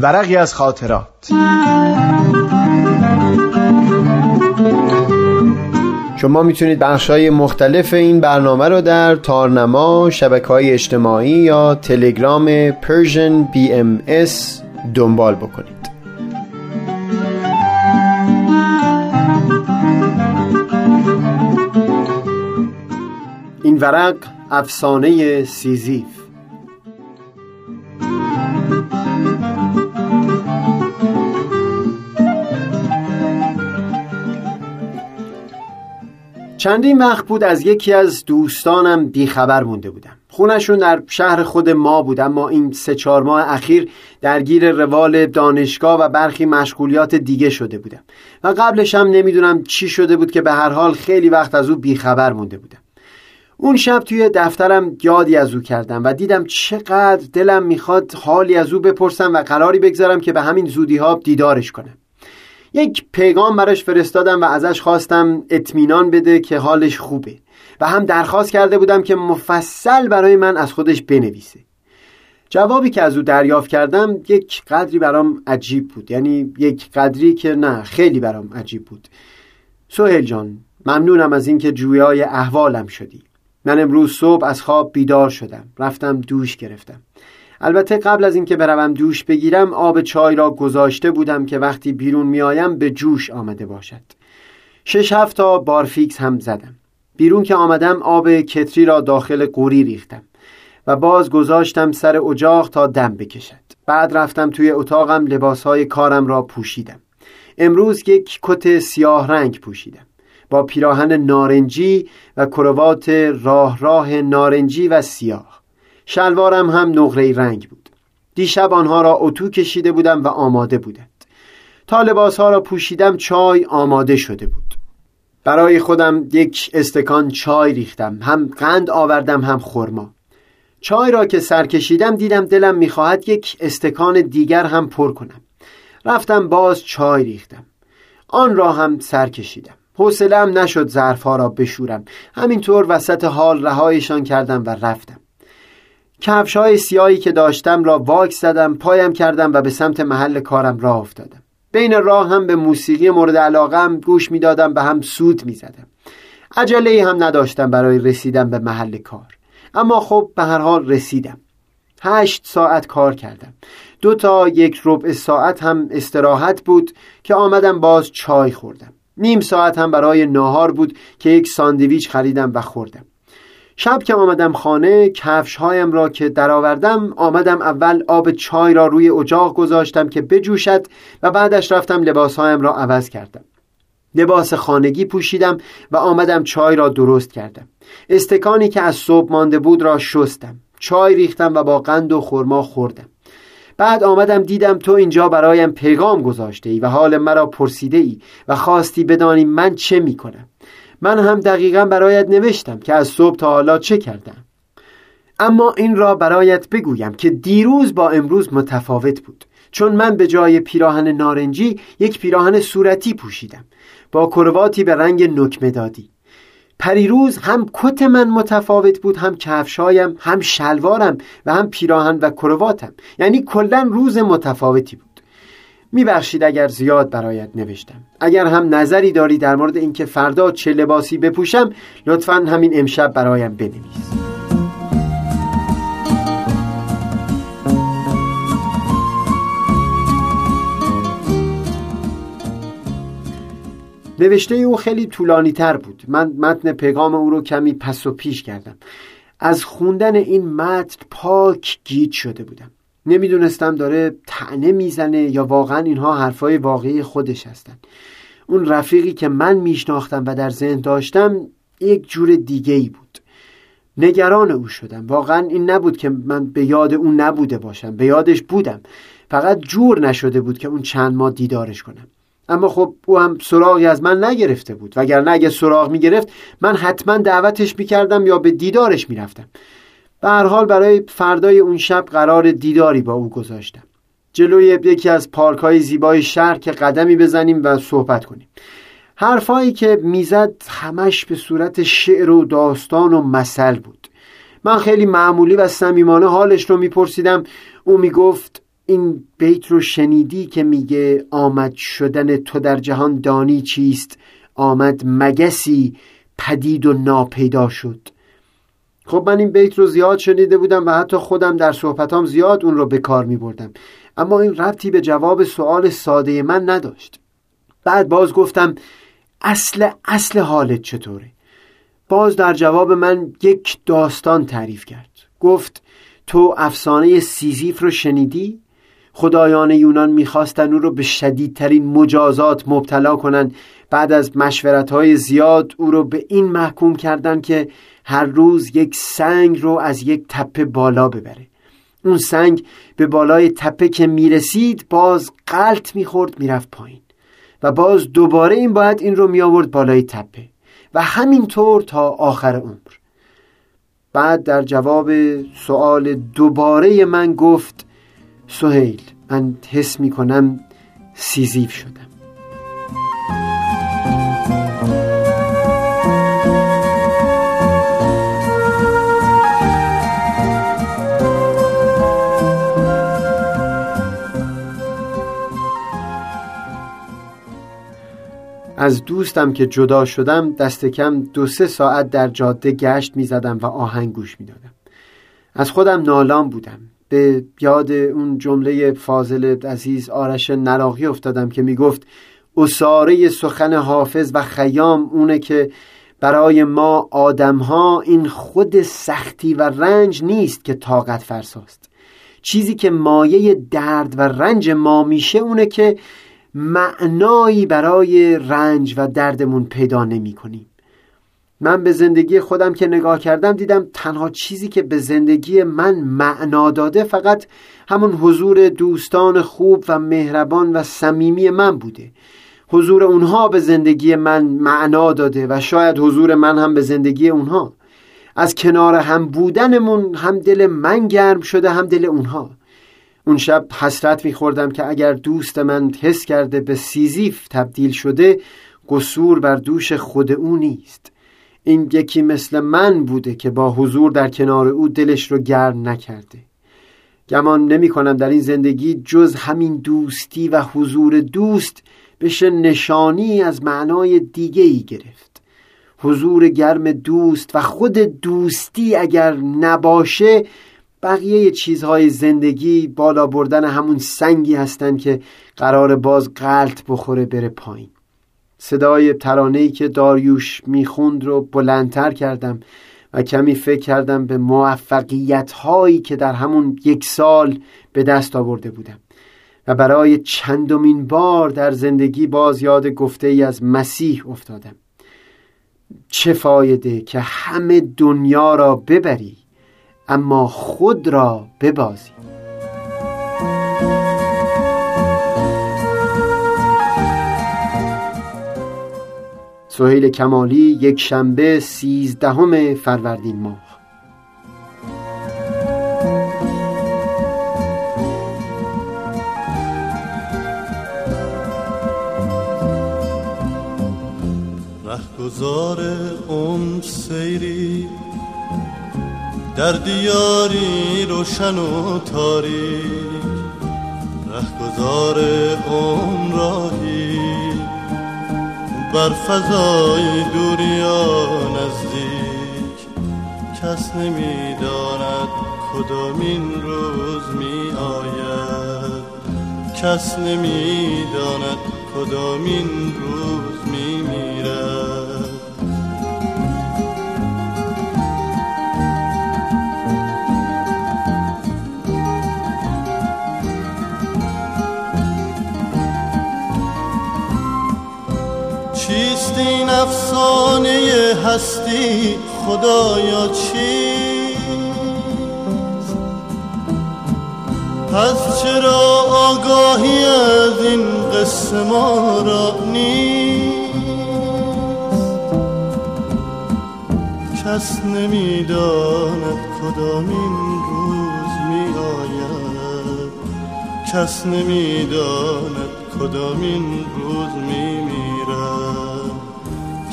ورقی از خاطرات. شما می‌تونید بخش های مختلف این برنامه رو در تارنما شبکه های اجتماعی یا تلگرام Persian BMS دنبال بکنید. این ورق افسانه سیزیف. چندین وقت بود از یکی از دوستانم بیخبر مونده بودم. خونشون در شهر خود ما بود اما این سه چهار ماه اخیر درگیر روال دانشگاه و برخی مشغولیات دیگه شده بودم. و قبلش هم نمی‌دونم چی شده بود که به هر حال خیلی وقت از او بیخبر مونده بودم. اون شب توی دفترم یادی از او کردم و دیدم چقدر دلم می‌خواد حالی از او بپرسم و قراری بگذارم که به همین زودی ها دیدارش کنم. یک پیغام براش فرستادم و ازش خواستم اطمینان بده که حالش خوبه. و هم درخواست کرده بودم که مفصل برای من از خودش بنویسه. جوابی که از او دریافت کردم یک قدری برام عجیب بود. یعنی یک قدری که نه خیلی برام عجیب بود. سوهل جان ممنونم از اینکه جویای احوالم شدی. من امروز صبح از خواب بیدار شدم. رفتم دوش گرفتم. البته قبل از اینکه بروم دوش بگیرم آب چای را گذاشته بودم که وقتی بیرون میآیم به جوش آمده باشد. شش هفت تا بارفیکس هم زدم. بیرون که آمدم آب کتری را داخل قوری ریختم و باز گذاشتم سر اجاق تا دم بکشد. بعد رفتم توی اتاقم لباسهای کارم را پوشیدم. امروز یک کت سیاه رنگ پوشیدم. با پیراهن نارنجی و کروات راه راه نارنجی و سیاه. شلوارم هم نقره رنگ بود. دیشب آنها را اتو کشیده بودم و آماده بودند. تا لباس ها را پوشیدم چای آماده شده بود. برای خودم یک استکان چای ریختم. هم قند آوردم هم خرما. چای را که سر کشیدم دیدم دلم می‌خواهد یک استکان دیگر هم پر کنم. رفتم باز چای ریختم. آن را هم سر کشیدم. حوصله‌ام نشد ظرفها را بشورم. همینطور وسط حال رهایشان کردم و رفتم. کفش های سیاهی که داشتم را واکس زدم پایم کردم و به سمت محل کارم راه افتادم. بین راه هم به موسیقی مورد علاقم گوش می‌دادم و هم سود می‌زدم. عجله هم نداشتم برای رسیدن به محل کار. اما خب به هر حال رسیدم. هشت ساعت کار کردم. دو تا یک ربع ساعت هم استراحت بود که آمدم باز چای خوردم. نیم ساعت هم برای ناهار بود که یک ساندویچ خریدم و خوردم. شب که آمدم خانه کفش هایم را که درآوردم آمدم اول آب چای را روی اجاق گذاشتم که بجوشد و بعدش رفتم لباس هایم را عوض کردم. لباس خانگی پوشیدم و آمدم چای را درست کردم. استکانی که از صبح مانده بود را شستم. چای ریختم و با قند و خرما خوردم. بعد آمدم دیدم تو اینجا برایم پیغام گذاشته ای و حال مرا پرسیده ای و خواستی بدانی من چه می کنم من هم دقیقا برایت نوشتم که از صبح تا حالا چه کردم. اما این را برایت بگویم که دیروز با امروز متفاوت بود. چون من به جای پیراهن نارنجی یک پیراهن صورتی پوشیدم. با کرواتی به رنگ نکمه دادی. پریروز هم کت من متفاوت بود هم کفشایم هم شلوارم و هم پیراهن و کرواتم یعنی کلا روز متفاوتی بود. میبخشید اگر زیاد برایت نوشتم. اگر هم نظری داری در مورد اینکه فردا چه لباسی بپوشم لطفا همین امشب برایم بنویس. نوشته او خیلی طولانی تر بود. من متن پیغام او رو کمی پس و پیش کردم. از خوندن این متن پاک گیج شده بودم. نمی‌دونستم داره تنه می‌زنه یا واقعا اینها حرفای واقعی خودش هستن. اون رفیقی که من میشناختم و در ذهن داشتم یک جور دیگه ای بود. نگران او شدم. واقعا این نبود که من به یاد اون نبوده باشم به یادش بودم. فقط جور نشده بود که اون چند ماه دیدارش کنم. اما خب او هم سراغی از من نگرفته بود. وگرنه اگه سراغ می‌گرفت من حتما دعوتش می‌کردم یا به دیدارش می‌رفتم. به هر حال برای فردای اون شب قرار دیداری با او گذاشتم. جلوی یکی از پارک های زیبای شهر که قدمی بزنیم و صحبت کنیم. حرفایی که می‌زد همش به صورت شعر و داستان و مثل بود. من خیلی معمولی و صمیمانه حالش رو میپرسیدم. او می‌گفت این بیت رو شنیدی که میگه آمد شدن تو در جهان دانی چیست؟ آمد مگسی پدید و ناپیدا شد. خب من این بیت رو زیاد شنیده بودم و حتی خودم در صحبتام زیاد اون رو به کار می بردم اما این ربطی به جواب سوال ساده من نداشت. بعد باز گفتم اصل اصل حالت چطوره؟ باز در جواب من یک داستان تعریف کرد. گفت تو افسانه سیزیف رو شنیدی؟ خدایان یونان می‌خواستن او رو به شدیدترین مجازات مبتلا کنن بعد از مشورت زیاد او رو به این محکوم کردن که هر روز یک سنگ رو از یک تپه بالا ببره. اون سنگ به بالای تپه که می‌رسید باز قلط می‌خورد می‌رفت پایین. و باز دوباره این باید این رو میآورد بالای تپه. و همینطور تا آخر عمر. بعد در جواب سوال دوباره من گفت سهیل من حس می کنم سیزیف شدم. از دوستم که جدا شدم دست کم دو سه ساعت در جاده گشت می زدم و آهنگ گوش می دادم. از خودم نالان بودم به یاد اون جمله فاضل عزیز آرش نراقی افتادم که می گفت اصاره سخن حافظ و خیام اونه که برای ما آدمها این خود سختی و رنج نیست که طاقت فرساست چیزی که مایه درد و رنج ما میشه اونه که معنایی برای رنج و دردمون پیدا نمی کنیم من به زندگی خودم که نگاه کردم دیدم تنها چیزی که به زندگی من معنا داده فقط همون حضور دوستان خوب و مهربان و صمیمی من بوده. حضور اونها به زندگی من معنا داده و شاید حضور من هم به زندگی اونها. از کنار هم بودنمون هم دل من گرم شده هم دل اونها. اون شب حسرت میخوردم که اگر دوست من حس کرده به سیزیف تبدیل شده قصور بر دوش خود او نیست. این یکی مثل من بوده که با حضور در کنار او دلش رو گرم نکرده. گمان نمی کنم در این زندگی جز همین دوستی و حضور دوست بشه نشانی از معنای دیگه ای گرفت. حضور گرم دوست و خود دوستی اگر نباشه بقیه چیزهای زندگی بالا بردن همون سنگی هستن که قرار باز قلط بخوره بره پایین. صدای ترانه‌ای که داریوش می‌خوند رو بلندتر کردم و کمی فکر کردم به موفقیت هایی که در همون یک سال به دست آورده بودم. و برای چندمین بار در زندگی باز یاد گفته ای از مسیح افتادم. چه فایده که همه دنیا را ببری. اما خود را ببازی سهیل کمالی یک شنبه سیزدهم فروردین ماه. رهگذار عمر سیری در دیاری روشن و تاریک رهگذار عمراهی بر فضای دوریا نزدیک. کس نمی‌داند کدامین روز می آید کس نمی‌داند کدامین روز می میرد چیست این افسانه هستی؟ خدایا چیست؟ پس چرا آگاهی از این قصه ما را نیست؟ کس نمی‌داند کدامین روز می آید کس نمی‌داند کدامین روز می میرد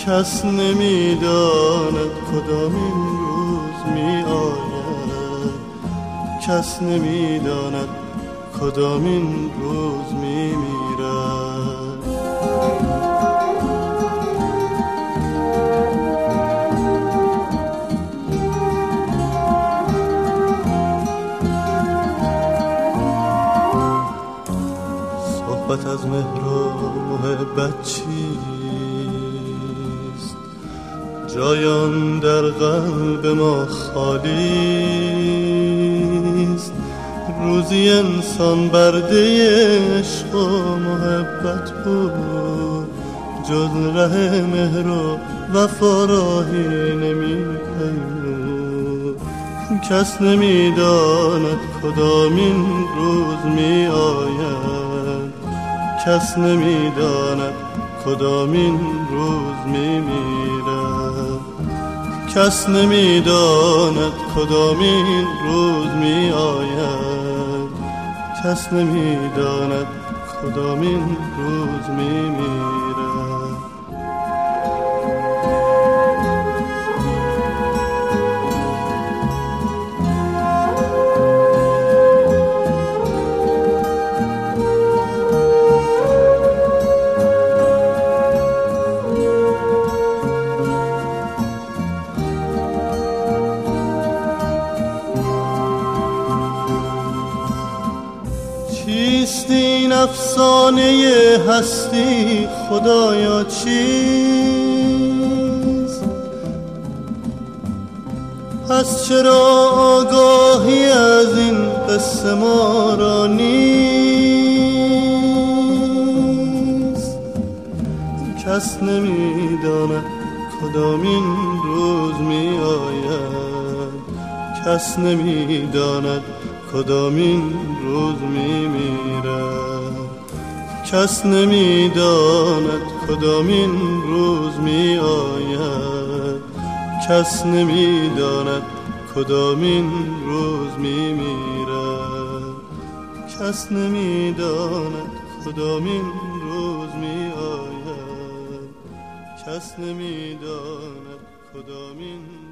کس نمی‌داند کدامین روز می آید کس نمی‌داند کدامین روز میمیرد. صحبت از مهر و محبت چیست؟ جایان در قلب ما خالیست روزی انسان برده عشق و محبت بود. جز ره مهر و وفا راهی نمی کس نمی‌داند کدامین روز می آید کس نمی‌داند کدامین روز می میرد کس نمی‌داند کدامین روز می آید کس نمی‌داند کدامین روز می میرد افسانه هستی خدایا چیست؟ پس چرا آگاهی از این قصه ما را نیست؟ کس نمی‌داند کدامین روز می آید کس نمی‌داند کدامین روز می میرد کس نمی‌داند کدامین روز می آید کس نمی‌داند کدامین روز می میرد کس نمی‌داند کدامین روز می آید کس نمی‌داند کدامین